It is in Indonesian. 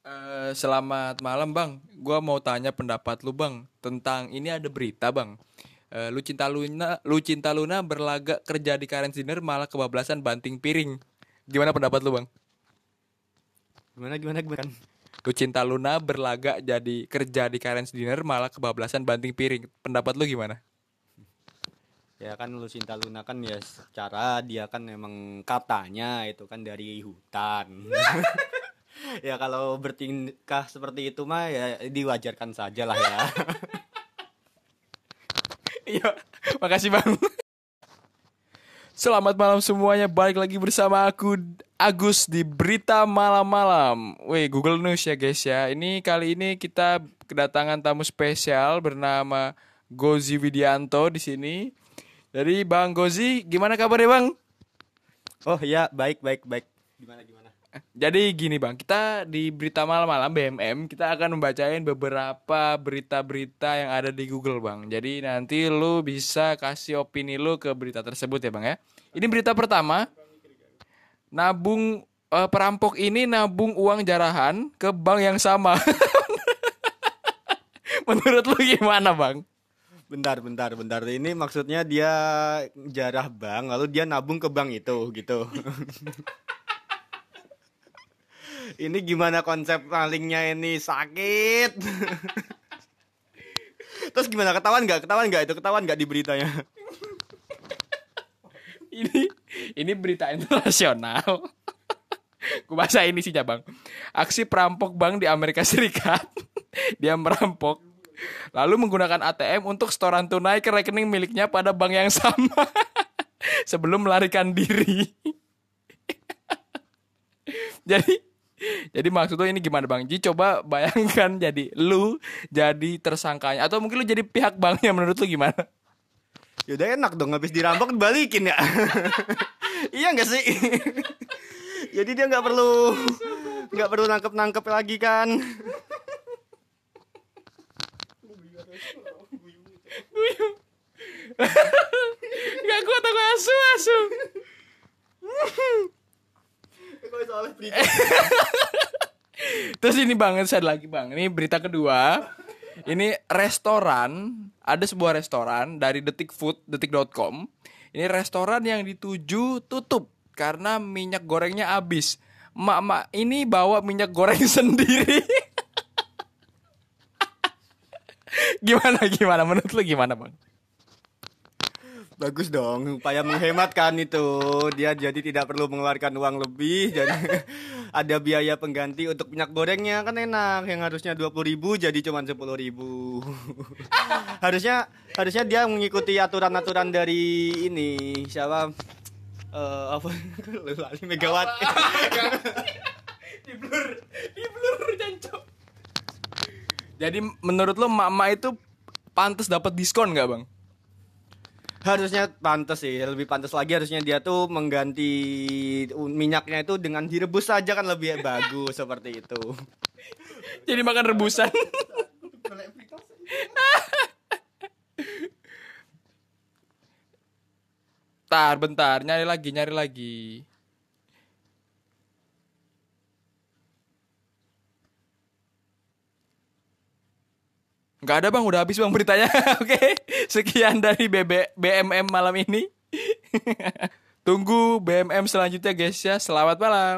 Eh, selamat malam bang, gua mau tanya pendapat lu bang tentang ini ada berita bang. Eh, lu cinta Luna, lu cinta Luna berlagak kerja di Karen Dinner malah kebablasan banting piring. Gimana pendapat lu bang? Gimana gimana gimana? Lu cinta Luna berlagak jadi kerja di Karen Dinner malah kebablasan banting piring. Pendapat lu gimana? Ya kan lu cinta Luna kan ya secara dia kan emang katanya itu kan dari hutan. ya kalau bertingkah seperti itu mah ya diwajarkan saja lah ya. Iya, makasih bang. Selamat malam semuanya, balik lagi bersama aku Agus di Berita Malam-Malam. Wih, Google News ya guys ya. Ini kali ini kita kedatangan tamu spesial bernama Gozi Widianto di sini. Jadi Bang Gozi, gimana kabarnya Bang? oh ya baik baik baik. Gimana gimana? Jadi gini bang, kita di berita malam-malam BMM kita akan membacain beberapa berita-berita yang ada di Google bang. Jadi nanti lu bisa kasih opini lu ke berita tersebut ya bang ya. Ini berita pertama, nabung eh, perampok ini nabung uang jarahan ke bank yang sama. Menurut lu gimana bang? Bentar bentar bentar. Ini maksudnya dia jarah bank lalu dia nabung ke bank itu gitu. ini gimana konsep malingnya ini sakit. Terus gimana ketahuan nggak? Ketahuan nggak itu? Ketahuan nggak di beritanya? ini ini berita internasional. Gue bahasa ini sih bang. Aksi perampok bank di Amerika Serikat. Dia merampok lalu menggunakan ATM untuk setoran tunai ke rekening miliknya pada bank yang sama sebelum melarikan diri. jadi jadi maksud lu ini gimana bang? Ji coba bayangkan jadi lu jadi tersangkanya atau mungkin lu jadi pihak banknya menurut lu gimana? Ya udah enak dong habis dirampok balikin ya. iya nggak sih? Jadi dia nggak perlu nggak perlu nangkep nangkep lagi kan? Gak kuat aku asu asu. Terus ini bang, saya lagi bang. Ini berita kedua. Ini restoran, ada sebuah restoran dari Detik Food, detik.com. Ini restoran yang dituju tutup karena minyak gorengnya habis. Mak-mak ini bawa minyak goreng sendiri. gimana gimana menurut lu gimana bang? Bagus dong, upaya menghemat kan itu. Dia jadi tidak perlu mengeluarkan uang lebih, jadi ada biaya pengganti untuk minyak gorengnya kan enak. Yang harusnya 20.000 ribu jadi cuma 10.000 ribu. harusnya harusnya dia mengikuti aturan-aturan dari ini siapa eh apa lali Megawati. di blur, di blur jancok. Jadi menurut lo mama itu pantas dapat diskon nggak bang? Harusnya pantas sih lebih pantas lagi harusnya dia tuh mengganti minyaknya itu dengan direbus saja kan lebih bagus seperti itu Jadi makan rebusan. Bentar, bentar, nyari lagi, nyari lagi. Nggak ada bang, udah habis bang beritanya. Oke, sekian dari BB, BMM malam ini. Tunggu BMM selanjutnya guys ya. Selamat malam.